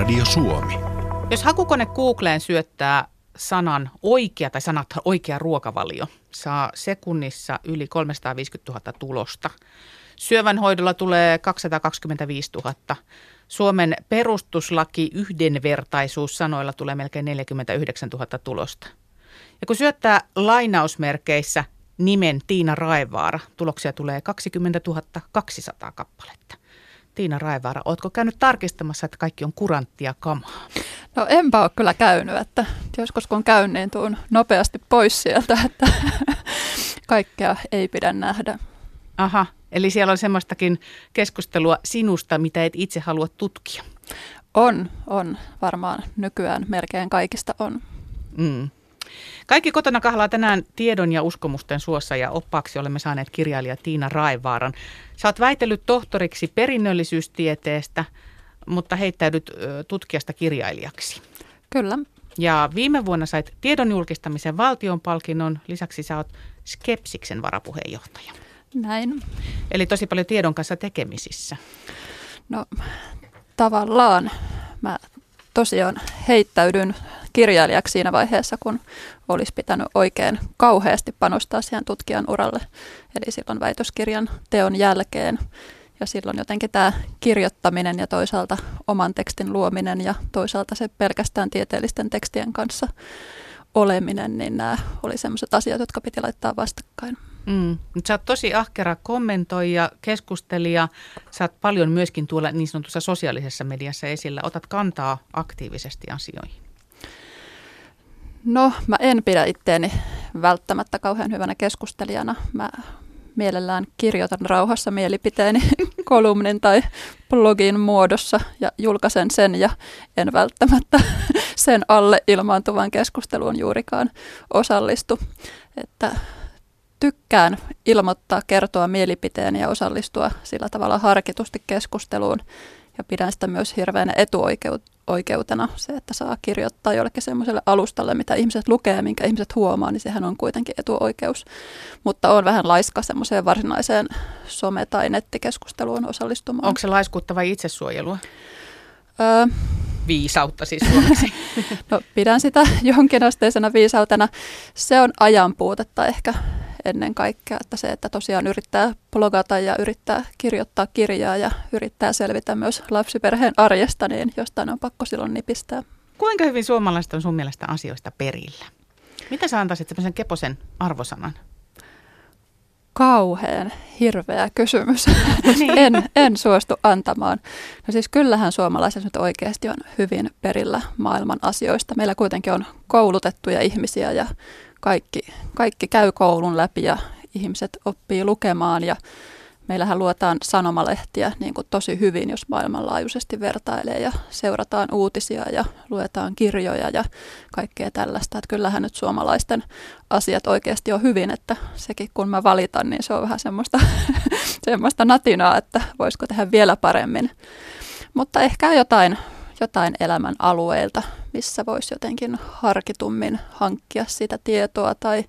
Yleisradio Suomi. Jos hakukone Googleen syöttää sanan oikea tai sanat oikea ruokavalio, saa sekunnissa yli 350 000 tulosta. Syövänhoidolla tulee 225 000. Suomen perustuslaki yhdenvertaisuus sanoilla tulee melkein 49 000 tulosta. Ja kun syöttää lainausmerkeissä nimen Tiina Raivaara, tuloksia tulee 20 200 kappaletta. Tiina Raivaara, oletko käynyt tarkistamassa, että kaikki on kuranttia kamaa? No enpä ole kyllä käynyt, että joskus kun käyn, niin tuun nopeasti pois sieltä, että kaikkea ei pidä nähdä. Aha, eli siellä on semmoistakin keskustelua sinusta, mitä et itse halua tutkia. On, on. Varmaan nykyään melkein kaikista on. Mm. Kaikki kotona kahlaa tänään tiedon ja uskomusten suossa ja oppaaksi olemme saaneet kirjailija Tiina Raivaaran. Oot väitellyt tohtoriksi perinnöllisyystieteestä, mutta heittäydyt tutkijasta kirjailijaksi. Kyllä. Ja viime vuonna sait tiedon julkistamisen valtionpalkinnon. Lisäksi sä oot Skepsiksen varapuheenjohtaja. Näin. Eli tosi paljon tiedon kanssa tekemisissä. No tavallaan mä tosiaan heittäydyn kirjailijaksi siinä vaiheessa, kun olisi pitänyt oikein kauheasti panostaa siihen tutkijan uralle. Eli silloin väitöskirjan teon jälkeen. Ja silloin jotenkin tämä kirjoittaminen ja toisaalta oman tekstin luominen ja toisaalta se pelkästään tieteellisten tekstien kanssa oleminen, niin nämä oli sellaiset asiat, jotka piti laittaa vastakkain. Mm. Sä oot tosi ahkera kommentoija, keskustelija. Sä oot paljon myöskin tuolla niin sanotussa sosiaalisessa mediassa esillä. Otat kantaa aktiivisesti asioihin. No, mä en pidä itteeni välttämättä kauhean hyvänä keskustelijana. Mä mielellään kirjoitan rauhassa mielipiteeni kolumnin tai blogin muodossa ja julkaisen sen ja en välttämättä sen alle ilmaantuvan keskusteluun juurikaan osallistu. Että tykkään ilmoittaa, kertoa mielipiteeni ja osallistua sillä tavalla harkitusti keskusteluun ja pidän sitä myös hirveänä etuoikeutena. Se, että saa kirjoittaa jollekin semmoiselle alustalle, mitä ihmiset lukee ja minkä ihmiset huomaa, niin sehän on kuitenkin etuoikeus. Mutta on vähän laiska semmoiseen varsinaiseen some- tai nettikeskusteluun osallistumaan. Onko se laiskuutta vai itsesuojelua? Öö, Viisautta siis suomeksi. no, pidän sitä jonkinasteisena viisautena. Se on ajanpuutetta ehkä ennen kaikkea, että se, että tosiaan yrittää blogata ja yrittää kirjoittaa kirjaa ja yrittää selvitä myös lapsiperheen arjesta, niin jostain on pakko silloin nipistää. Kuinka hyvin suomalaiset on sun mielestä asioista perillä? Mitä sä antaisit sellaisen keposen arvosanan? kauhean hirveä kysymys. Niin. en, en suostu antamaan. No siis kyllähän suomalaiset nyt oikeasti on hyvin perillä maailman asioista. Meillä kuitenkin on koulutettuja ihmisiä ja kaikki, kaikki käy koulun läpi ja ihmiset oppii lukemaan ja meillähän luetaan sanomalehtiä niin kuin tosi hyvin, jos maailmanlaajuisesti vertailee ja seurataan uutisia ja luetaan kirjoja ja kaikkea tällaista. Että kyllähän nyt suomalaisten asiat oikeasti on hyvin, että sekin kun mä valitan, niin se on vähän semmoista, semmoista natinaa, että voisiko tehdä vielä paremmin. Mutta ehkä jotain jotain elämän alueilta, missä voisi jotenkin harkitummin hankkia sitä tietoa tai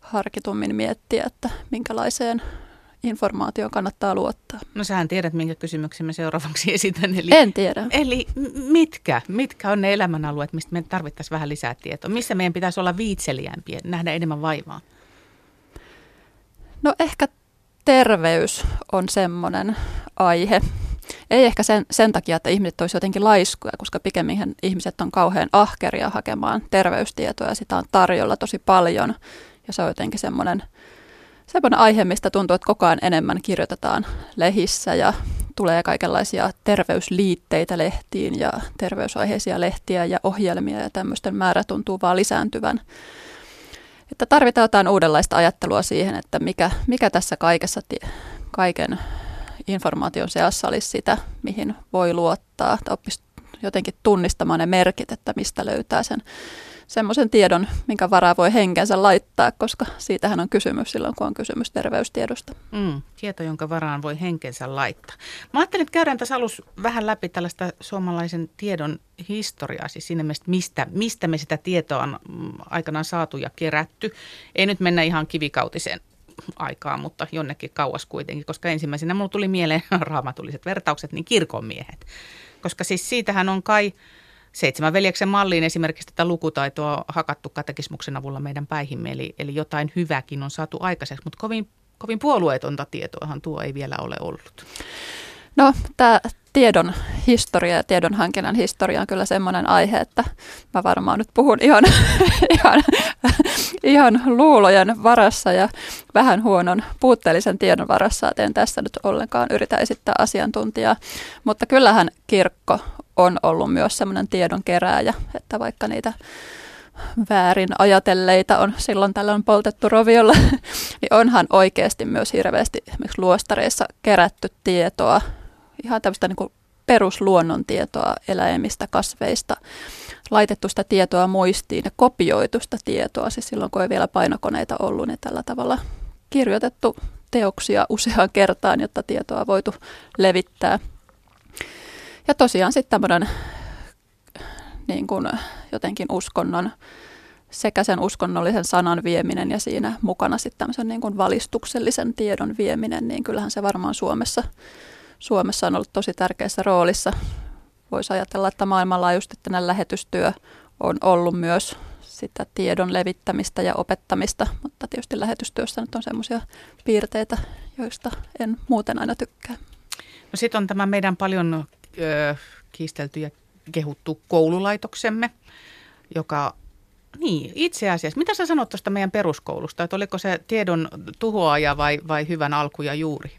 harkitummin miettiä, että minkälaiseen informaatioon kannattaa luottaa. No sähän tiedät, minkä kysymyksen mä seuraavaksi esitän. Eli, en tiedä. Eli mitkä, mitkä on ne elämänalueet, mistä me tarvittaisiin vähän lisää tietoa? Missä meidän pitäisi olla viitseliämpiä, nähdä enemmän vaivaa? No ehkä terveys on semmoinen aihe, ei ehkä sen, sen takia, että ihmiset olisivat jotenkin laiskuja, koska pikemminkin ihmiset on kauhean ahkeria hakemaan terveystietoa ja sitä on tarjolla tosi paljon. Ja se on jotenkin semmoinen, semmoinen aihe, mistä tuntuu, että koko ajan enemmän kirjoitetaan lehissä ja tulee kaikenlaisia terveysliitteitä lehtiin ja terveysaiheisia lehtiä ja ohjelmia ja tämmöisten määrä tuntuu vaan lisääntyvän. Että tarvitaan jotain uudenlaista ajattelua siihen, että mikä, mikä tässä kaikessa, kaiken informaation seassa olisi sitä, mihin voi luottaa, että oppisi jotenkin tunnistamaan ne merkit, että mistä löytää sen semmoisen tiedon, minkä varaa voi henkensä laittaa, koska siitähän on kysymys silloin, kun on kysymys terveystiedosta. Mm, tieto, jonka varaan voi henkensä laittaa. Mä ajattelin, että käydään tässä alussa vähän läpi tällaista suomalaisen tiedon historiaa, siis siinä mielessä, mistä, mistä me sitä tietoa on mm, aikanaan saatu ja kerätty. Ei nyt mennä ihan kivikautiseen aikaa, mutta jonnekin kauas kuitenkin, koska ensimmäisenä mulla tuli mieleen raamatulliset vertaukset, niin kirkonmiehet. Koska siis siitähän on kai seitsemän veljeksen malliin esimerkiksi tätä lukutaitoa hakattu katekismuksen avulla meidän päihimme, eli, eli jotain hyväkin on saatu aikaiseksi, mutta kovin, kovin puolueetonta tietoahan tuo ei vielä ole ollut. No, tämä tiedon historia ja tiedonhankinnan historia on kyllä semmoinen aihe, että mä varmaan nyt puhun ihan, ihan, ihan luulojen varassa ja vähän huonon puutteellisen tiedon varassa, että en tässä nyt ollenkaan yritä esittää asiantuntijaa. Mutta kyllähän kirkko on ollut myös semmoinen tiedon kerääjä, että vaikka niitä väärin ajatelleita on silloin tällöin poltettu roviolla, niin onhan oikeasti myös hirveästi esimerkiksi luostareissa kerätty tietoa ihan tämmöistä niin kuin perusluonnontietoa eläimistä, kasveista, laitettu sitä tietoa muistiin ja kopioitu sitä tietoa, siis silloin kun ei vielä painokoneita ollut, niin tällä tavalla kirjoitettu teoksia useaan kertaan, jotta tietoa voitu levittää. Ja tosiaan sitten tämmöinen niin kuin jotenkin uskonnon sekä sen uskonnollisen sanan vieminen ja siinä mukana sitten tämmöisen niin kuin valistuksellisen tiedon vieminen, niin kyllähän se varmaan Suomessa Suomessa on ollut tosi tärkeässä roolissa. Voisi ajatella, että maailmanlaajuisesti tänä lähetystyö on ollut myös sitä tiedon levittämistä ja opettamista, mutta tietysti lähetystyössä nyt on sellaisia piirteitä, joista en muuten aina tykkää. No sitten on tämä meidän paljon ö, kiistelty ja kehuttu koululaitoksemme, joka niin, itse asiassa. Mitä sä sanot tuosta meidän peruskoulusta? Että oliko se tiedon tuhoaja vai, vai hyvän alku ja juuri?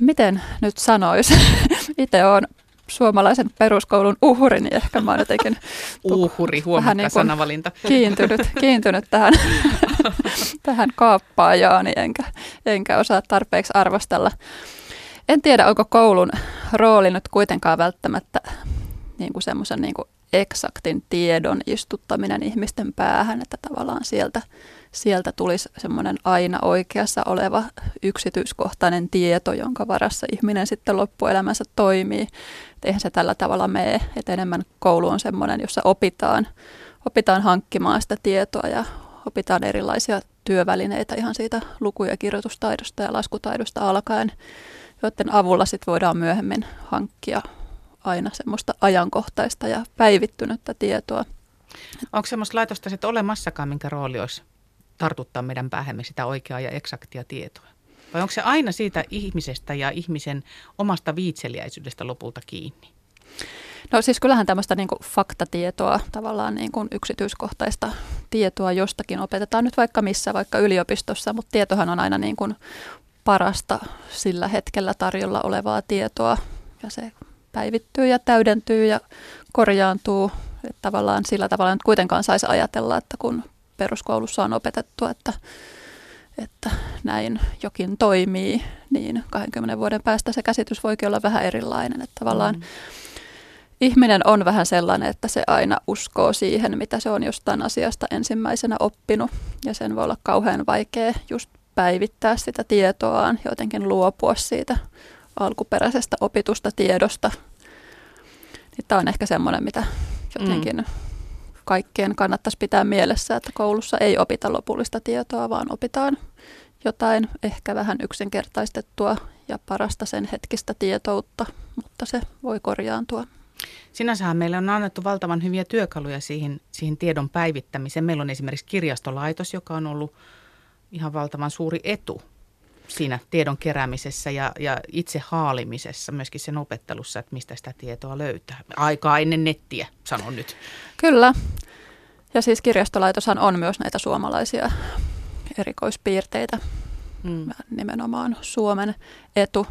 Miten nyt sanoisi, itse olen suomalaisen peruskoulun uhri, niin ehkä mä oon jotenkin uhri, huomakka niin sanavalinta. Kiintynyt, kiintynyt tähän, tähän kaappaajaan, niin enkä, enkä osaa tarpeeksi arvostella. En tiedä, onko koulun rooli nyt kuitenkaan välttämättä niin kuin semmoisen niin kuin eksaktin tiedon istuttaminen ihmisten päähän, että tavallaan sieltä – sieltä tulisi semmoinen aina oikeassa oleva yksityiskohtainen tieto, jonka varassa ihminen sitten loppuelämänsä toimii. Et eihän se tällä tavalla mene, että enemmän koulu on semmoinen, jossa opitaan, opitaan hankkimaan sitä tietoa ja opitaan erilaisia työvälineitä ihan siitä luku- ja kirjoitustaidosta ja laskutaidosta alkaen, joiden avulla sitten voidaan myöhemmin hankkia aina semmoista ajankohtaista ja päivittynyttä tietoa. Onko semmoista laitosta sitten olemassakaan, minkä rooli olisi tartuttaa meidän päähämme sitä oikeaa ja eksaktia tietoa? Vai onko se aina siitä ihmisestä ja ihmisen omasta viitseliäisyydestä lopulta kiinni? No siis kyllähän tämmöistä niin kuin faktatietoa, tavallaan niin kuin yksityiskohtaista tietoa jostakin opetetaan nyt vaikka missä, vaikka yliopistossa, mutta tietohan on aina niin kuin parasta sillä hetkellä tarjolla olevaa tietoa ja se päivittyy ja täydentyy ja korjaantuu. Että tavallaan sillä tavalla nyt kuitenkaan saisi ajatella, että kun peruskoulussa on opetettu, että, että näin jokin toimii, niin 20 vuoden päästä se käsitys voikin olla vähän erilainen. Että tavallaan mm. ihminen on vähän sellainen, että se aina uskoo siihen, mitä se on jostain asiasta ensimmäisenä oppinut. Ja sen voi olla kauhean vaikea just päivittää sitä tietoaan, jotenkin luopua siitä alkuperäisestä opitusta tiedosta. Niin tämä on ehkä semmoinen, mitä jotenkin mm kaikkien kannattaisi pitää mielessä, että koulussa ei opita lopullista tietoa, vaan opitaan jotain ehkä vähän yksinkertaistettua ja parasta sen hetkistä tietoutta, mutta se voi korjaantua. Sinänsähän meille on annettu valtavan hyviä työkaluja siihen, siihen tiedon päivittämiseen. Meillä on esimerkiksi kirjastolaitos, joka on ollut ihan valtavan suuri etu siinä tiedon keräämisessä ja, ja itse haalimisessa, myöskin sen opettelussa, että mistä sitä tietoa löytää. Aikaa ennen nettiä, sanon nyt. Kyllä. Ja siis kirjastolaitoshan on myös näitä suomalaisia erikoispiirteitä. Mm. Nimenomaan Suomen etu.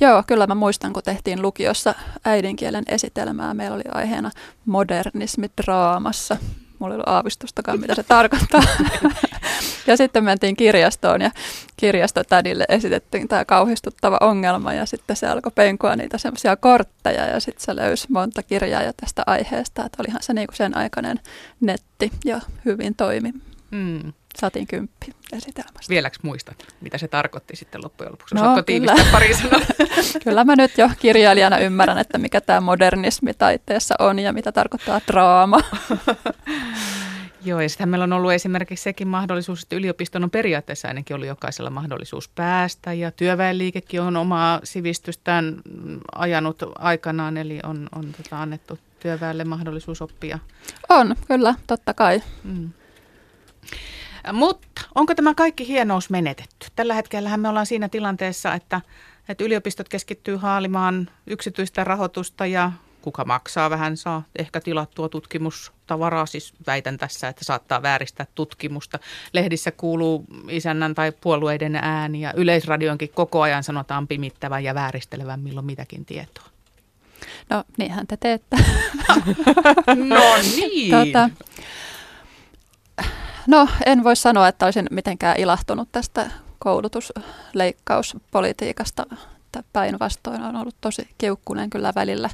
Joo, kyllä mä muistan, kun tehtiin lukiossa äidinkielen esitelmää. Meillä oli aiheena modernismi draamassa. Mulla ei ollut aavistustakaan, mitä se tarkoittaa. ja sitten mentiin kirjastoon ja kirjastotädille esitettiin tämä kauhistuttava ongelma ja sitten se alkoi penkua niitä semmoisia kortteja ja sitten se löysi monta kirjaa jo tästä aiheesta, että olihan se niinku sen aikainen netti ja hyvin toimi. Mm. Saatiin kymppi esitelmästä. Vieläks muistat, mitä se tarkoitti sitten loppujen lopuksi? No, Osaatko tiivistää pari sanaa? kyllä mä nyt jo kirjailijana ymmärrän, että mikä tämä modernismi taiteessa on ja mitä tarkoittaa draama. Joo, ja sitten meillä on ollut esimerkiksi sekin mahdollisuus, että yliopiston on periaatteessa ainakin ollut jokaisella mahdollisuus päästä, ja työväenliikekin on omaa sivistystään ajanut aikanaan, eli on, on tota annettu työväelle mahdollisuus oppia. On, kyllä, totta kai. Mm. Mutta onko tämä kaikki hienous menetetty? Tällä hetkellä me ollaan siinä tilanteessa, että, että yliopistot keskittyy haalimaan yksityistä rahoitusta ja kuka maksaa vähän, saa ehkä tilattua tutkimustavaraa. Siis väitän tässä, että saattaa vääristää tutkimusta. Lehdissä kuuluu isännän tai puolueiden ääni ja yleisradionkin koko ajan sanotaan pimittävän ja vääristelevän milloin mitäkin tietoa. No niinhän te teette. no niin. Tuota, no en voi sanoa, että olisin mitenkään ilahtunut tästä koulutusleikkauspolitiikasta. Päinvastoin on ollut tosi kiukkunen kyllä välillä.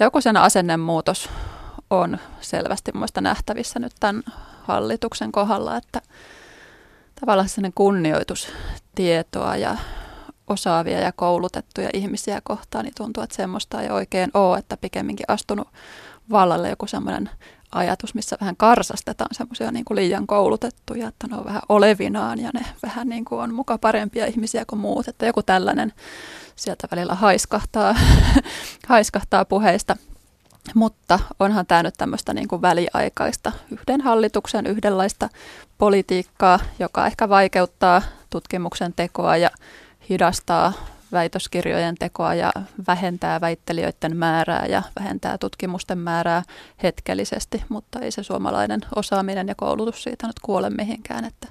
Joku sen asennemuutos on selvästi muista nähtävissä nyt tämän hallituksen kohdalla, että tavallaan sellainen kunnioitus tietoa ja osaavia ja koulutettuja ihmisiä kohtaan, niin tuntuu, että semmoista ei oikein ole, että pikemminkin astunut vallalle joku semmoinen ajatus, missä vähän karsastetaan semmoisia niin liian koulutettuja, että ne on vähän olevinaan ja ne vähän niin kuin on muka parempia ihmisiä kuin muut, että joku tällainen sieltä välillä haiskahtaa, haiskahtaa puheista. Mutta onhan tämä nyt tämmöistä niin kuin väliaikaista yhden hallituksen yhdenlaista politiikkaa, joka ehkä vaikeuttaa tutkimuksen tekoa ja hidastaa väitöskirjojen tekoa ja vähentää väittelijöiden määrää ja vähentää tutkimusten määrää hetkellisesti, mutta ei se suomalainen osaaminen ja koulutus siitä nyt kuole mihinkään, että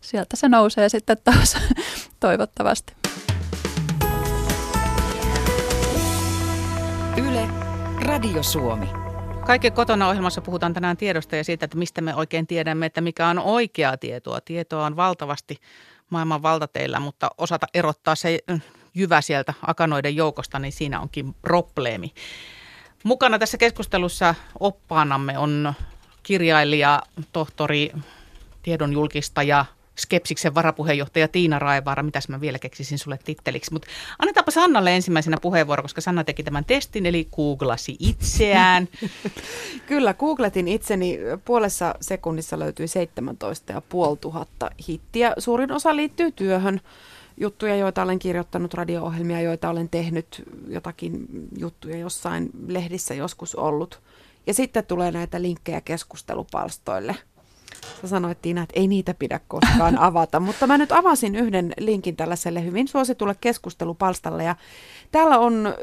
sieltä se nousee sitten taas toivottavasti. Yle, Radio Suomi. Kaiken kotona ohjelmassa puhutaan tänään tiedosta ja siitä, että mistä me oikein tiedämme, että mikä on oikeaa tietoa. Tietoa on valtavasti maailman valtateillä, mutta osata erottaa se jyvä sieltä akanoiden joukosta, niin siinä onkin probleemi. Mukana tässä keskustelussa oppaanamme on kirjailija, tohtori, tiedonjulkistaja, Skepsiksen varapuheenjohtaja Tiina Raivaara. Mitäs mä vielä keksisin sulle titteliksi? Mutta annetaanpa Sannalle ensimmäisenä puheenvuoro, koska Sanna teki tämän testin, eli googlasi itseään. Kyllä, googletin itseni. Puolessa sekunnissa löytyi 17 500 hittiä. Suurin osa liittyy työhön juttuja, joita olen kirjoittanut, radio-ohjelmia, joita olen tehnyt, jotakin juttuja jossain lehdissä joskus ollut. Ja sitten tulee näitä linkkejä keskustelupalstoille. Sä sanoit Tiina, että ei niitä pidä koskaan avata, mutta mä nyt avasin yhden linkin tällaiselle hyvin suositulle keskustelupalstalle ja täällä on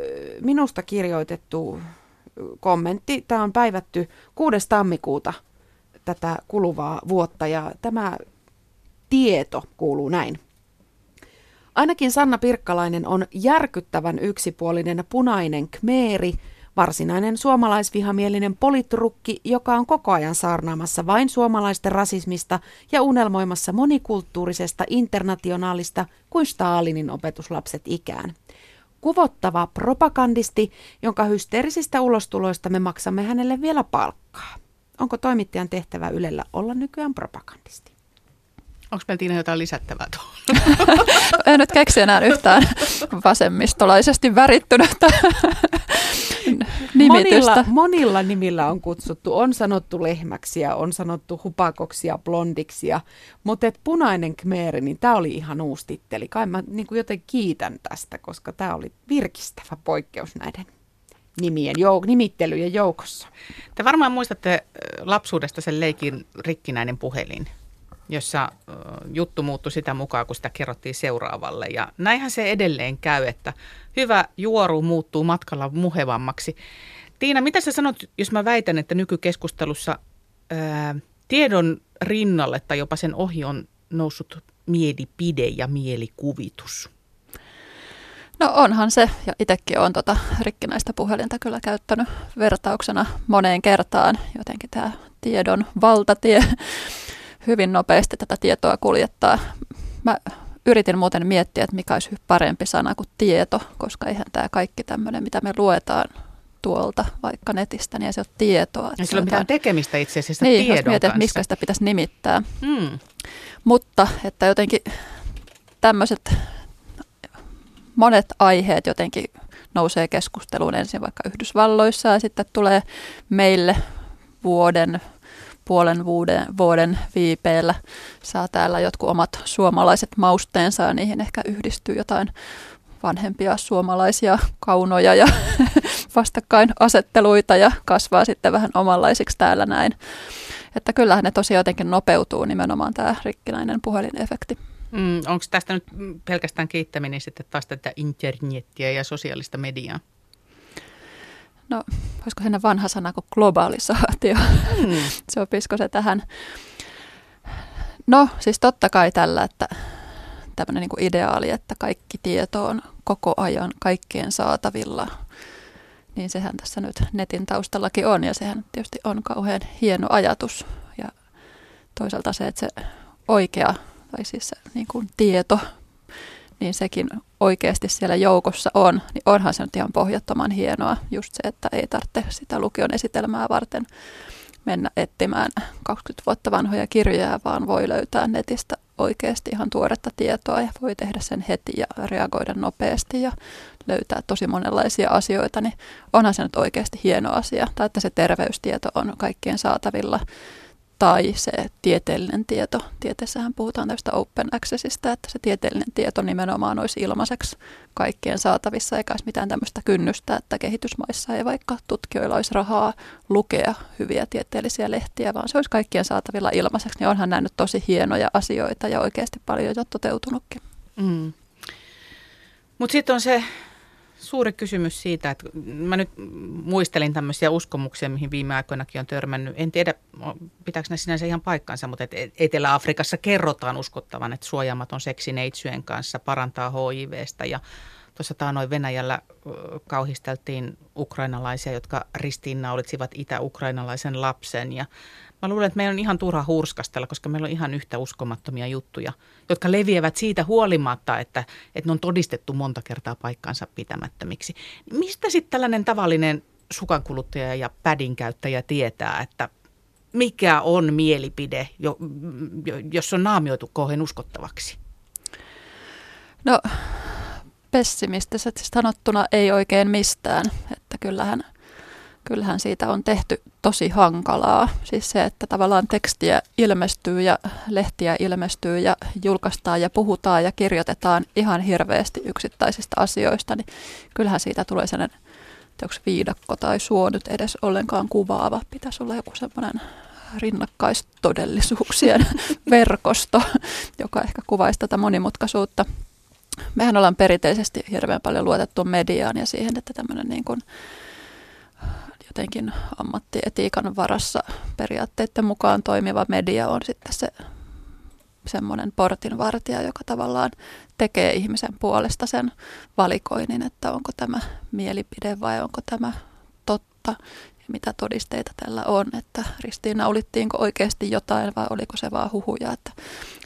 minusta kirjoitettu kommentti. Tämä on päivätty 6. tammikuuta tätä kuluvaa vuotta ja tämä tieto kuuluu näin. Ainakin Sanna Pirkkalainen on järkyttävän yksipuolinen punainen kmeeri, varsinainen suomalaisvihamielinen politrukki, joka on koko ajan saarnaamassa vain suomalaisten rasismista ja unelmoimassa monikulttuurisesta internationaalista kuin Stalinin opetuslapset ikään. Kuvottava propagandisti, jonka hysteerisistä ulostuloista me maksamme hänelle vielä palkkaa. Onko toimittajan tehtävä Ylellä olla nykyään propagandisti? Onko meillä Tiina jotain lisättävää tuohon? en nyt keksi enää yhtään vasemmistolaisesti värittynyttä nimitystä. Monilla, monilla nimillä on kutsuttu. On sanottu lehmäksi ja on sanottu hupakoksi ja blondiksi. Mutta et punainen kmeeri, niin tämä oli ihan uusi titteli. Kai mä niin joten kiitän tästä, koska tämä oli virkistävä poikkeus näiden nimien jouk- nimittelyjen joukossa. Te varmaan muistatte lapsuudesta sen leikin rikkinäinen puhelin jossa juttu muuttui sitä mukaan, kun sitä kerrottiin seuraavalle. Ja näinhän se edelleen käy, että hyvä juoru muuttuu matkalla muhevammaksi. Tiina, mitä sä sanot, jos mä väitän, että nykykeskustelussa ää, tiedon rinnalle tai jopa sen ohi on noussut mielipide ja mielikuvitus? No onhan se, ja itsekin olen tota rikkinäistä puhelinta kyllä käyttänyt vertauksena moneen kertaan. Jotenkin tämä tiedon valtatie hyvin nopeasti tätä tietoa kuljettaa. Mä yritin muuten miettiä, että mikä olisi parempi sana kuin tieto, koska eihän tämä kaikki tämmöinen, mitä me luetaan tuolta vaikka netistä, niin ei se ole tietoa. Ei sillä ole mitään tekemistä itse asiassa niin, tiedon jos mietin, että miksi sitä pitäisi nimittää. Hmm. Mutta että jotenkin tämmöiset monet aiheet jotenkin nousee keskusteluun ensin vaikka Yhdysvalloissa ja sitten tulee meille vuoden puolen vuoden, vuoden viipeellä saa täällä jotkut omat suomalaiset mausteensa ja niihin ehkä yhdistyy jotain vanhempia suomalaisia kaunoja ja vastakkainasetteluita ja kasvaa sitten vähän omanlaisiksi täällä näin. Että kyllähän ne tosiaan jotenkin nopeutuu nimenomaan tämä rikkinäinen puhelinefekti. Mm, Onko tästä nyt pelkästään kiittäminen sitten taas tätä internettiä ja sosiaalista mediaa? No, olisiko se vanha sana kuin globalisaatio? Mm. Sopisiko se tähän? No, siis totta kai tällä, että tämmöinen niin ideaali, että kaikki tieto on koko ajan kaikkien saatavilla, niin sehän tässä nyt netin taustallakin on ja sehän tietysti on kauhean hieno ajatus. Ja toisaalta se, että se oikea tai siis se niin kuin tieto, niin sekin oikeasti siellä joukossa on, niin onhan se nyt ihan pohjattoman hienoa just se, että ei tarvitse sitä lukion esitelmää varten mennä etsimään 20 vuotta vanhoja kirjoja, vaan voi löytää netistä oikeasti ihan tuoretta tietoa ja voi tehdä sen heti ja reagoida nopeasti ja löytää tosi monenlaisia asioita, niin onhan se nyt oikeasti hieno asia. Tai että se terveystieto on kaikkien saatavilla tai se tieteellinen tieto. Tieteessähän puhutaan tästä open accessista, että se tieteellinen tieto nimenomaan olisi ilmaiseksi kaikkien saatavissa, eikä olisi mitään tämmöistä kynnystä, että kehitysmaissa ei vaikka tutkijoilla olisi rahaa lukea hyviä tieteellisiä lehtiä, vaan se olisi kaikkien saatavilla ilmaiseksi, niin onhan nähnyt tosi hienoja asioita ja oikeasti paljon jo toteutunutkin. Mm. Mutta sitten on se suuri kysymys siitä, että mä nyt muistelin tämmöisiä uskomuksia, mihin viime aikoinakin on törmännyt. En tiedä, pitääkö ne sinänsä ihan paikkansa, mutta et Etelä-Afrikassa kerrotaan uskottavan, että suojaamaton seksi neitsyjen kanssa parantaa HIVstä ja Tuossa noin Venäjällä kauhisteltiin ukrainalaisia, jotka ristiinnaulitsivat itä-ukrainalaisen lapsen ja Mä luulen, että meidän on ihan turha hurskastella, koska meillä on ihan yhtä uskomattomia juttuja, jotka leviävät siitä huolimatta, että, että ne on todistettu monta kertaa paikkansa pitämättömiksi. Mistä sitten tällainen tavallinen sukankuluttaja ja pädin käyttäjä tietää, että mikä on mielipide, jos on naamioitu kauhean uskottavaksi? No pessimistisesti sanottuna ei oikein mistään, että kyllähän – kyllähän siitä on tehty tosi hankalaa. Siis se, että tavallaan tekstiä ilmestyy ja lehtiä ilmestyy ja julkaistaan ja puhutaan ja kirjoitetaan ihan hirveästi yksittäisistä asioista, niin kyllähän siitä tulee sellainen onko viidakko tai suo nyt edes ollenkaan kuvaava. Pitäisi olla joku semmoinen rinnakkaistodellisuuksien verkosto, joka ehkä kuvaisi tätä monimutkaisuutta. Mehän ollaan perinteisesti hirveän paljon luotettu mediaan ja siihen, että tämmöinen niin kuin jotenkin ammattietiikan varassa periaatteiden mukaan toimiva media on sitten se semmoinen portinvartija, joka tavallaan tekee ihmisen puolesta sen valikoinnin, että onko tämä mielipide vai onko tämä totta ja mitä todisteita tällä on, että ristiinnaulittiinko oikeasti jotain vai oliko se vaan huhuja. Että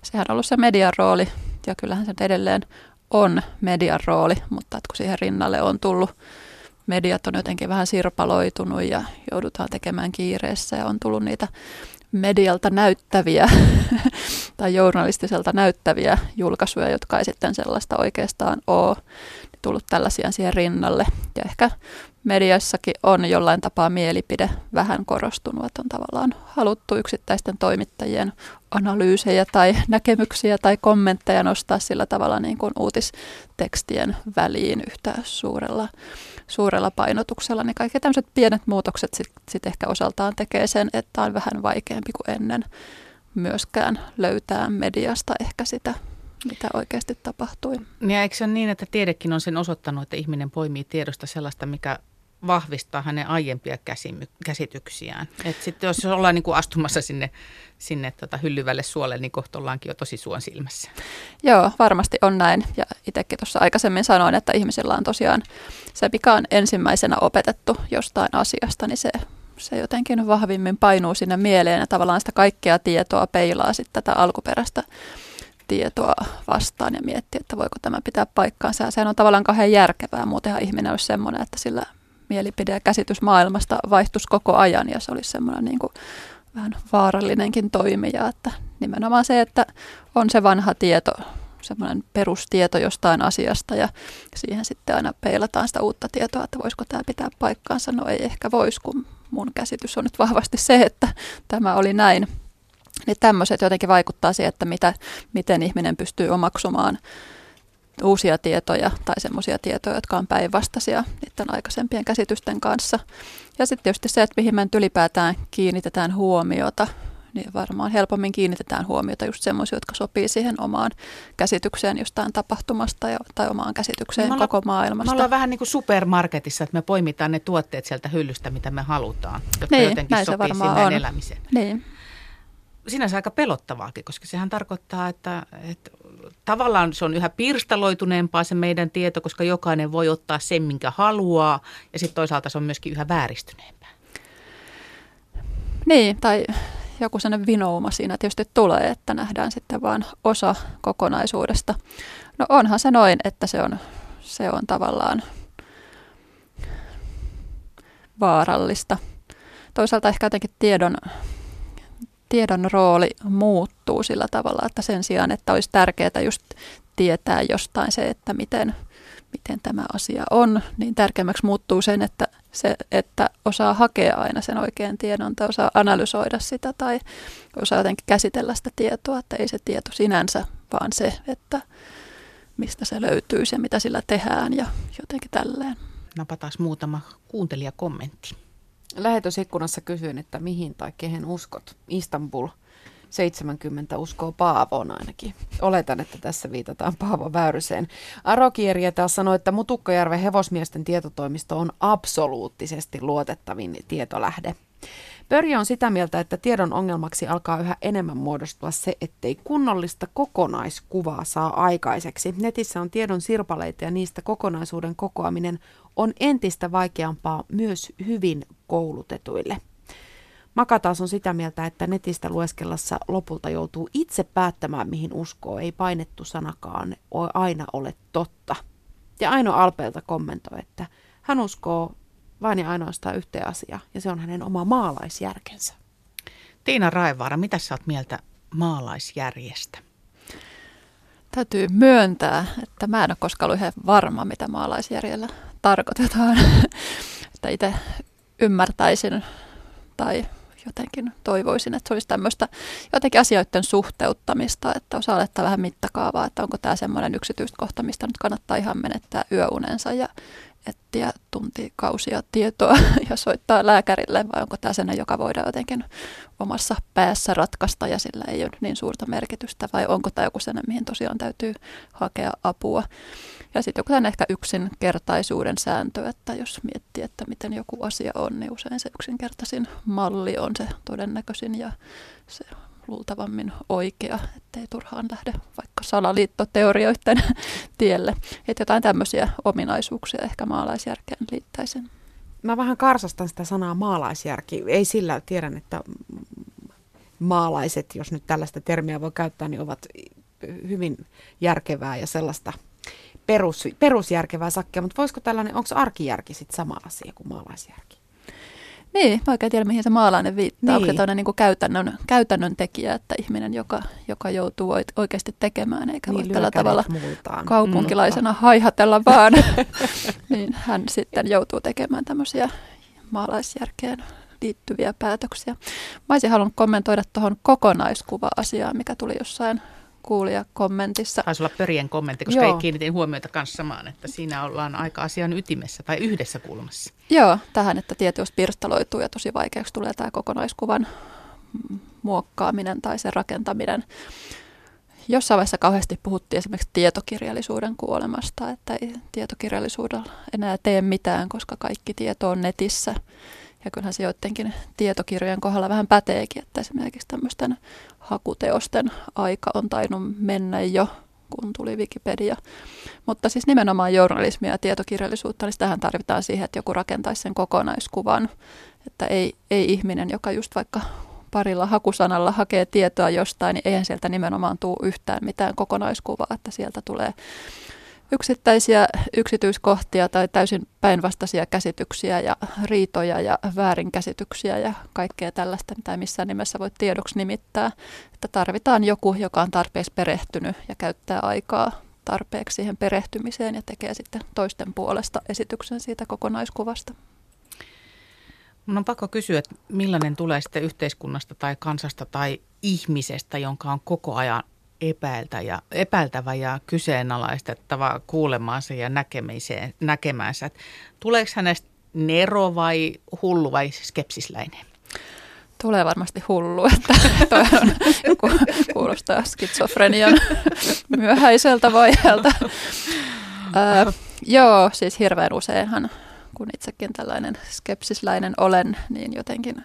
sehän on ollut se median rooli ja kyllähän se edelleen on median rooli, mutta että kun siihen rinnalle on tullut mediat on jotenkin vähän sirpaloitunut ja joudutaan tekemään kiireessä ja on tullut niitä medialta näyttäviä tai journalistiselta näyttäviä julkaisuja, jotka ei sitten sellaista oikeastaan ole tullut tällaisia siihen rinnalle. Ja ehkä mediassakin on jollain tapaa mielipide vähän korostunut, että on tavallaan haluttu yksittäisten toimittajien analyysejä tai näkemyksiä tai kommentteja nostaa sillä tavalla niin kuin uutistekstien väliin yhtä suurella suurella painotuksella, niin kaikki tämmöiset pienet muutokset sitten sit ehkä osaltaan tekee sen, että on vähän vaikeampi kuin ennen myöskään löytää mediasta ehkä sitä mitä oikeasti tapahtui. Ja eikö se ole niin, että tiedekin on sen osoittanut, että ihminen poimii tiedosta sellaista, mikä vahvistaa hänen aiempia käsityksiään. Et sitten jos ollaan niin kuin astumassa sinne, sinne tota hyllyvälle suolle, niin kohta ollaankin jo tosi suon silmässä. Joo, varmasti on näin. Ja itsekin tuossa aikaisemmin sanoin, että ihmisillä on tosiaan se, mikä on ensimmäisenä opetettu jostain asiasta, niin se, se jotenkin vahvimmin painuu sinne mieleen ja tavallaan sitä kaikkea tietoa peilaa sitten tätä alkuperäistä tietoa vastaan ja miettiä, että voiko tämä pitää paikkaansa. Ja sehän on tavallaan kauhean järkevää, muutenhan ihminen olisi semmoinen, että sillä mielipide ja käsitys maailmasta vaihtuisi koko ajan ja se olisi semmoinen niin kuin vähän vaarallinenkin toimija, että nimenomaan se, että on se vanha tieto, semmoinen perustieto jostain asiasta ja siihen sitten aina peilataan sitä uutta tietoa, että voisiko tämä pitää paikkaansa. No ei ehkä voisi, kun mun käsitys on nyt vahvasti se, että tämä oli näin. Niin tämmöiset jotenkin vaikuttaa siihen, että mitä, miten ihminen pystyy omaksumaan uusia tietoja tai semmoisia tietoja, jotka on päinvastaisia niiden aikaisempien käsitysten kanssa. Ja sitten tietysti se, että mihin me ylipäätään kiinnitetään huomiota, niin varmaan helpommin kiinnitetään huomiota just semmoisia, jotka sopii siihen omaan käsitykseen jostain tapahtumasta jo, tai omaan käsitykseen me koko maailmasta. Me ollaan vähän niin kuin supermarketissa, että me poimitaan ne tuotteet sieltä hyllystä, mitä me halutaan, jotka niin, jotenkin sopii siihen on. elämiseen. Niin. Sinänsä aika pelottavaakin, koska sehän tarkoittaa, että, että tavallaan se on yhä pirstaloituneempaa se meidän tieto, koska jokainen voi ottaa sen, minkä haluaa, ja sitten toisaalta se on myöskin yhä vääristyneempää. Niin, tai joku sellainen vinouma siinä tietysti tulee, että nähdään sitten vain osa kokonaisuudesta. No onhan se noin, että se on, se on tavallaan vaarallista. Toisaalta ehkä jotenkin tiedon, tiedon rooli muuttuu sillä tavalla, että sen sijaan, että olisi tärkeää just tietää jostain se, että miten, miten tämä asia on, niin tärkeämmäksi muuttuu sen, että, se, että osaa hakea aina sen oikean tiedon tai osaa analysoida sitä tai osaa jotenkin käsitellä sitä tietoa, että ei se tieto sinänsä, vaan se, että mistä se löytyy ja mitä sillä tehdään ja jotenkin tälleen. Napataan muutama kuuntelijakommentti. Lähetysikkunassa kysyin, että mihin tai kehen uskot. Istanbul 70 uskoo Paavoon ainakin. Oletan, että tässä viitataan Paavo Väyryseen. Arokieriä taas sanoi, että Mutukkajärven hevosmiesten tietotoimisto on absoluuttisesti luotettavin tietolähde. Pörjö on sitä mieltä, että tiedon ongelmaksi alkaa yhä enemmän muodostua se, ettei kunnollista kokonaiskuvaa saa aikaiseksi. Netissä on tiedon sirpaleita ja niistä kokonaisuuden kokoaminen on entistä vaikeampaa myös hyvin koulutetuille. Maka taas on sitä mieltä, että netistä lueskellassa lopulta joutuu itse päättämään, mihin uskoo. Ei painettu sanakaan aina ole totta. Ja Aino Alpeelta kommentoi, että hän uskoo vain ja ainoastaan yhteen asiaan, ja se on hänen oma maalaisjärkensä. Tiina Raivaara, mitä sä oot mieltä maalaisjärjestä? Täytyy myöntää, että mä en ole koskaan ollut ihan varma, mitä maalaisjärjellä tarkoitetaan. että itse ymmärtäisin tai jotenkin toivoisin, että se olisi tämmöistä jotenkin asioiden suhteuttamista, että osaa olettaa vähän mittakaavaa, että onko tämä semmoinen yksityiskohta, mistä nyt kannattaa ihan menettää yöunensa ja etsiä tuntikausia tietoa ja soittaa lääkärille, vai onko tämä sellainen, joka voidaan jotenkin omassa päässä ratkaista ja sillä ei ole niin suurta merkitystä, vai onko tämä joku sellainen, mihin tosiaan täytyy hakea apua. Ja sitten joku tämän ehkä yksinkertaisuuden sääntö, että jos miettii, että miten joku asia on, niin usein se yksinkertaisin malli on se todennäköisin ja se luultavammin oikea, ettei turhaan lähde vaikka salaliittoteorioiden tielle. Että jotain tämmöisiä ominaisuuksia ehkä maalaisjärkeen liittäisin. Mä vähän karsastan sitä sanaa maalaisjärki. Ei sillä, tiedän, että maalaiset, jos nyt tällaista termiä voi käyttää, niin ovat hyvin järkevää ja sellaista perus, perusjärkevää sakkia, mutta voisiko tällainen, onko arkijärki sitten sama asia kuin maalaisjärki? Niin, mä oikein tiedä, mihin se maalainen viittaa. Niin. Onko se toinen niin käytännön, käytännön tekijä, että ihminen, joka, joka joutuu oikeasti tekemään, eikä niin, voi tällä tavalla multaan. kaupunkilaisena mm. haihatella vaan, niin hän sitten joutuu tekemään tämmöisiä maalaisjärkeen liittyviä päätöksiä. Mä olisin halunnut kommentoida tuohon kokonaiskuva-asiaan, mikä tuli jossain kuulija kommentissa. Taisi olla pörien kommentti, koska Joo. ei kiinnitin huomiota kanssa samaan, että siinä ollaan aika asian ytimessä tai yhdessä kulmassa. Joo, tähän, että tieto pirstaloituu ja tosi vaikeaksi tulee tämä kokonaiskuvan muokkaaminen tai sen rakentaminen. Jossain vaiheessa kauheasti puhuttiin esimerkiksi tietokirjallisuuden kuolemasta, että ei tietokirjallisuudella enää tee mitään, koska kaikki tieto on netissä. Ja kyllähän se joidenkin tietokirjojen kohdalla vähän päteekin, että esimerkiksi tämmöisten hakuteosten aika on tainnut mennä jo, kun tuli Wikipedia. Mutta siis nimenomaan journalismia ja tietokirjallisuutta, niin sitähän tarvitaan siihen, että joku rakentaisi sen kokonaiskuvan. Että ei, ei ihminen, joka just vaikka parilla hakusanalla hakee tietoa jostain, niin eihän sieltä nimenomaan tule yhtään mitään kokonaiskuvaa, että sieltä tulee yksittäisiä yksityiskohtia tai täysin päinvastaisia käsityksiä ja riitoja ja väärinkäsityksiä ja kaikkea tällaista, mitä missään nimessä voi tiedoksi nimittää. Että tarvitaan joku, joka on tarpeeksi perehtynyt ja käyttää aikaa tarpeeksi siihen perehtymiseen ja tekee sitten toisten puolesta esityksen siitä kokonaiskuvasta. Mun on pakko kysyä, että millainen tulee sitten yhteiskunnasta tai kansasta tai ihmisestä, jonka on koko ajan epäiltä ja, epäiltävä ja kyseenalaistettava kuulemaansa ja näkemiseen, näkemäänsä. Tuleeko hänestä nero vai hullu vai skepsisläinen? Tulee varmasti hullu, että toi on, kuulostaa skitsofrenian myöhäiseltä vaiheelta. Öö, joo, siis hirveän useinhan, kun itsekin tällainen skepsisläinen olen, niin jotenkin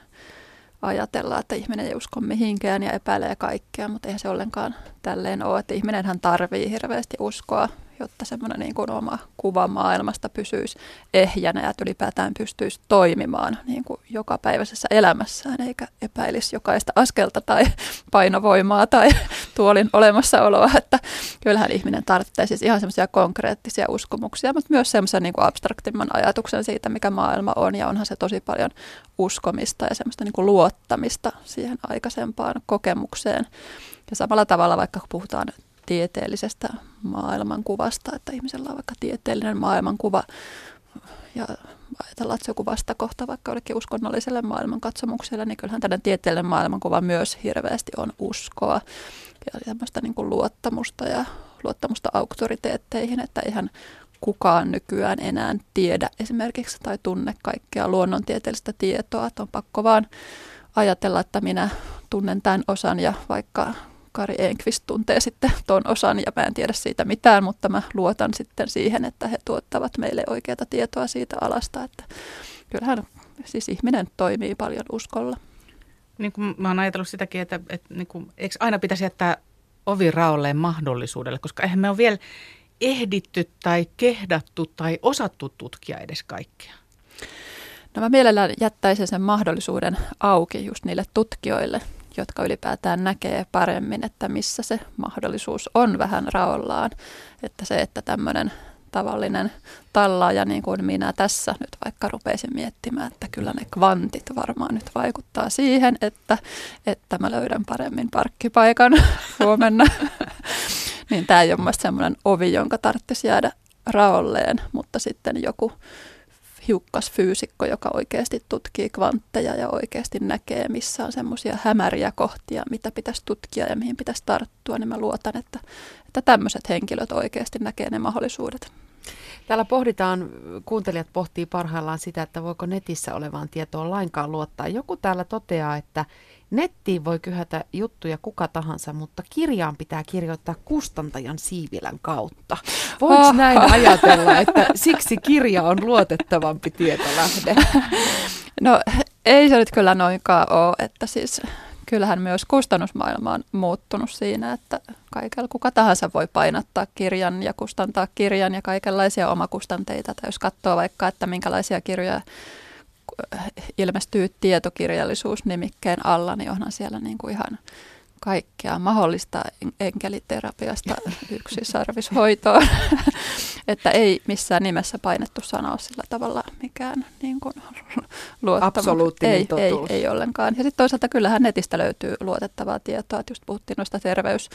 ajatellaan, että ihminen ei usko mihinkään ja epäilee kaikkea, mutta eihän se ollenkaan tälleen ole, että ihminenhän tarvii hirveästi uskoa jotta semmoinen niin kuin oma kuva maailmasta pysyisi ehjänä ja ylipäätään pystyisi toimimaan niin kuin jokapäiväisessä elämässään, eikä epäilisi jokaista askelta tai painovoimaa tai tuolin olemassaoloa. Että kyllähän ihminen tarvitsee siis ihan semmoisia konkreettisia uskomuksia, mutta myös semmoisen niin kuin abstraktimman ajatuksen siitä, mikä maailma on. Ja onhan se tosi paljon uskomista ja semmoista niin kuin luottamista siihen aikaisempaan kokemukseen. Ja samalla tavalla, vaikka puhutaan tieteellisestä maailmankuvasta, että ihmisellä on vaikka tieteellinen maailmankuva ja ajatellaan, että se joku vastakohta vaikka jollekin uskonnolliselle maailmankatsomukselle, niin kyllähän tällainen tieteellinen maailmankuva myös hirveästi on uskoa. Ja tämmöistä niin kuin luottamusta ja luottamusta auktoriteetteihin, että ihan kukaan nykyään enää tiedä esimerkiksi tai tunne kaikkea luonnontieteellistä tietoa, että on pakko vaan ajatella, että minä tunnen tämän osan ja vaikka Kari Enqvist tuntee sitten tuon osan ja mä en tiedä siitä mitään, mutta mä luotan sitten siihen, että he tuottavat meille oikeaa tietoa siitä alasta, että kyllähän siis ihminen toimii paljon uskolla. Niin kuin mä oon ajatellut sitäkin, että, että niin kuin, eikö aina pitäisi jättää ovi raolleen mahdollisuudelle, koska eihän me ole vielä ehditty tai kehdattu tai osattu tutkia edes kaikkea. No mä mielellään jättäisin sen mahdollisuuden auki just niille tutkijoille, jotka ylipäätään näkee paremmin, että missä se mahdollisuus on vähän raollaan. Että se, että tämmöinen tavallinen tallaaja niin kuin minä tässä nyt vaikka rupeisin miettimään, että kyllä ne kvantit varmaan nyt vaikuttaa siihen, että, että mä löydän paremmin parkkipaikan huomenna. niin tämä ei ole semmoinen ovi, jonka tarvitsisi jäädä raolleen, mutta sitten joku hiukkas fyysikko, joka oikeasti tutkii kvantteja ja oikeasti näkee, missä on semmoisia hämäriä kohtia, mitä pitäisi tutkia ja mihin pitäisi tarttua, niin mä luotan, että, että tämmöiset henkilöt oikeasti näkee ne mahdollisuudet. Täällä pohditaan, kuuntelijat pohtii parhaillaan sitä, että voiko netissä olevaan tietoon lainkaan luottaa. Joku täällä toteaa, että Nettiin voi kyhätä juttuja kuka tahansa, mutta kirjaan pitää kirjoittaa kustantajan siivilän kautta. Voiko näin ajatella, että siksi kirja on luotettavampi tietolähde? No ei se nyt kyllä noinkaan ole, että siis kyllähän myös kustannusmaailma on muuttunut siinä, että kaikella kuka tahansa voi painattaa kirjan ja kustantaa kirjan ja kaikenlaisia omakustanteita. Tai jos katsoo vaikka, että minkälaisia kirjoja ilmestyy tietokirjallisuus-nimikkeen alla, niin onhan siellä niin kuin ihan kaikkea mahdollista enkeliterapiasta yksisarvishoitoon, että ei missään nimessä painettu sanoa sillä tavalla mikään niin kuin Absoluuttinen ei, ei, ei ollenkaan. Ja sitten toisaalta kyllähän netistä löytyy luotettavaa tietoa, että just puhuttiin noista terveys,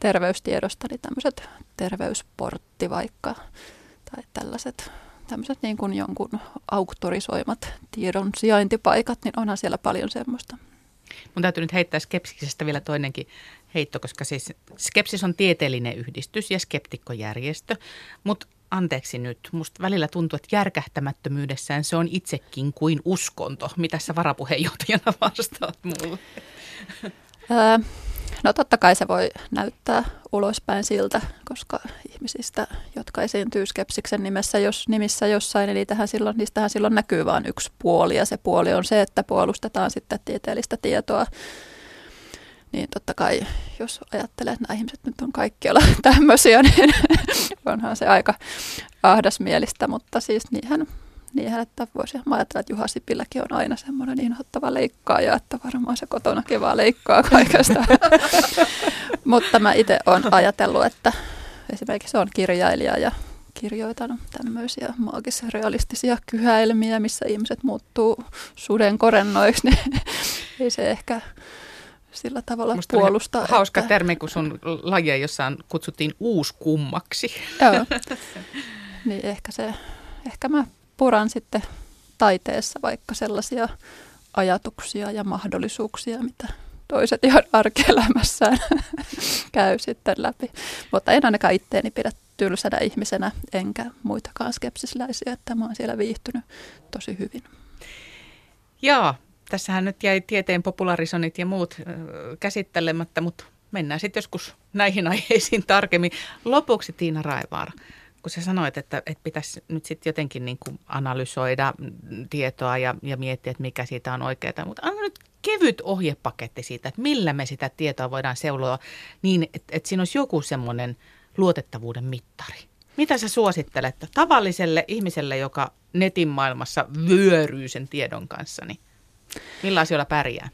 terveystiedosta, niin tämmöiset terveysportti vaikka tai tällaiset tämmöiset niin kuin jonkun auktorisoimat tiedon sijaintipaikat, niin onhan siellä paljon semmoista. Mun täytyy nyt heittää skepsisestä vielä toinenkin heitto, koska siis skepsis on tieteellinen yhdistys ja skeptikkojärjestö, mutta anteeksi nyt, musta välillä tuntuu, että järkähtämättömyydessään se on itsekin kuin uskonto. Mitä sä varapuheenjohtajana vastaat mulle? No totta kai se voi näyttää ulospäin siltä, koska ihmisistä, jotka esiintyy skepsiksen nimessä, jos, nimissä jossain, niin niitähän silloin, niistähän silloin näkyy vain yksi puoli, ja se puoli on se, että puolustetaan sitten tieteellistä tietoa. Niin totta kai, jos ajattelee, että nämä ihmiset nyt on kaikkialla tämmöisiä, niin onhan se aika ahdasmielistä, mutta siis niinhän niin, että voisi ajatella, että Juha Sipilläkin on aina semmoinen inhottava leikkaaja, että varmaan se kotonakin vaan leikkaa kaikesta. Mutta mä itse olen ajatellut, että esimerkiksi on kirjailija ja kirjoitan tämmöisiä maagisrealistisia kyhäilmiä, missä ihmiset muuttuu suden korennoiksi, niin ei se ehkä sillä tavalla Musta puolusta. Hauska että... termi, kun sun lajia jossain kutsuttiin uuskummaksi. Joo, niin ehkä se, ehkä mä puran sitten taiteessa vaikka sellaisia ajatuksia ja mahdollisuuksia, mitä toiset ihan arkielämässään käy sitten läpi. Mutta en ainakaan itteeni pidä tylsänä ihmisenä, enkä muitakaan skepsisläisiä, että mä oon siellä viihtynyt tosi hyvin. Joo, tässähän nyt jäi tieteen popularisonit ja muut käsittelemättä, mutta mennään sitten joskus näihin aiheisiin tarkemmin. Lopuksi Tiina Raivaara, kun sä sanoit, että, että pitäisi nyt sitten jotenkin niin kuin analysoida tietoa ja, ja miettiä, että mikä siitä on oikeaa, mutta anna nyt kevyt ohjepaketti siitä, että millä me sitä tietoa voidaan seuloa niin, että, että siinä olisi joku semmoinen luotettavuuden mittari. Mitä sä suosittelet tavalliselle ihmiselle, joka netin maailmassa vyöryy sen tiedon kanssa, niin millä asioilla pärjää?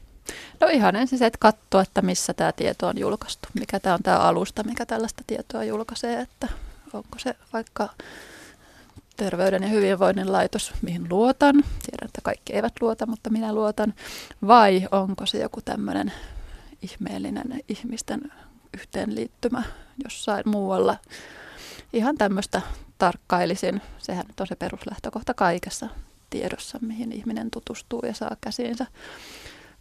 No ihan ensin se, että katsoa, että missä tämä tieto on julkaistu. Mikä tämä on tämä alusta, mikä tällaista tietoa julkaisee, että onko se vaikka terveyden ja hyvinvoinnin laitos, mihin luotan. Tiedän, että kaikki eivät luota, mutta minä luotan. Vai onko se joku tämmöinen ihmeellinen ihmisten yhteenliittymä jossain muualla. Ihan tämmöistä tarkkailisin. Sehän nyt on se peruslähtökohta kaikessa tiedossa, mihin ihminen tutustuu ja saa käsiinsä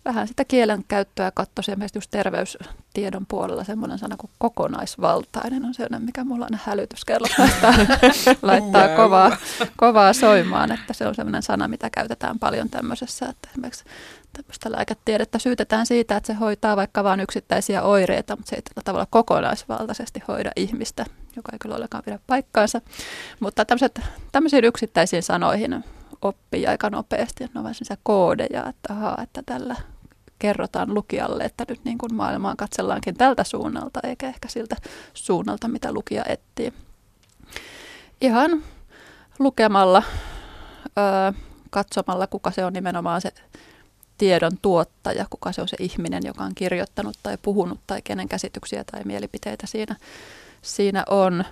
vähän sitä kielen käyttöä katsoisin esimerkiksi just terveystiedon puolella semmoinen sana kuin kokonaisvaltainen on sellainen, mikä mulla on hälytyskello laittaa, laittaa kovaa, kovaa soimaan, että se on sellainen sana, mitä käytetään paljon tämmöisessä, että esimerkiksi tämmöistä lääketiedettä syytetään siitä, että se hoitaa vaikka vain yksittäisiä oireita, mutta se ei tällä tavalla kokonaisvaltaisesti hoida ihmistä, joka ei kyllä ollenkaan pidä paikkaansa. Mutta tämmöisiin yksittäisiin sanoihin oppii aika nopeasti, että ne ovat koodeja, että, aha, että tällä kerrotaan lukijalle, että nyt niin kuin maailmaa katsellaankin tältä suunnalta, eikä ehkä siltä suunnalta, mitä lukija etsii. Ihan lukemalla, öö, katsomalla, kuka se on nimenomaan se tiedon tuottaja, kuka se on se ihminen, joka on kirjoittanut tai puhunut tai kenen käsityksiä tai mielipiteitä siinä, siinä on.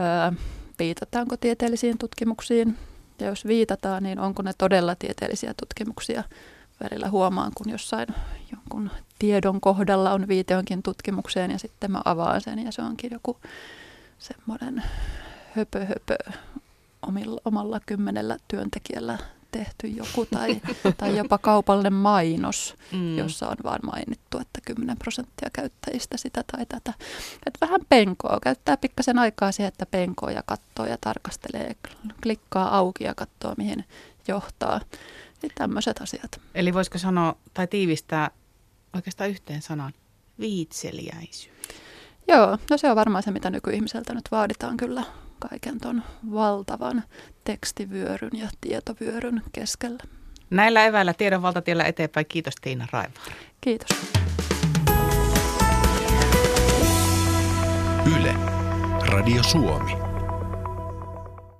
Öö, viitataanko tieteellisiin tutkimuksiin, ja jos viitataan, niin onko ne todella tieteellisiä tutkimuksia. Välillä huomaan, kun jossain jonkun tiedon kohdalla on viite jonkin tutkimukseen ja sitten mä avaan sen ja se onkin joku semmoinen höpö höpö omilla, omalla kymmenellä työntekijällä tehty joku tai, tai jopa kaupallinen mainos, mm. jossa on vaan mainittu, että 10 prosenttia käyttäjistä sitä tai tätä. Et vähän penkoa, käyttää pikkasen aikaa siihen, että penkoo ja katsoo ja tarkastelee, klikkaa auki ja katsoo mihin johtaa. Niin tämmöiset asiat. Eli voisiko sanoa tai tiivistää oikeastaan yhteen sanan, viitseliäisyys. Joo, no se on varmaan se, mitä nykyihmiseltä nyt vaaditaan kyllä kaiken ton valtavan tekstivyöryn ja tietovyöryn keskellä. Näillä eväillä tiedon valtatiellä eteenpäin. Kiitos Tiina Raivaara. Kiitos. Yle, Radio Suomi.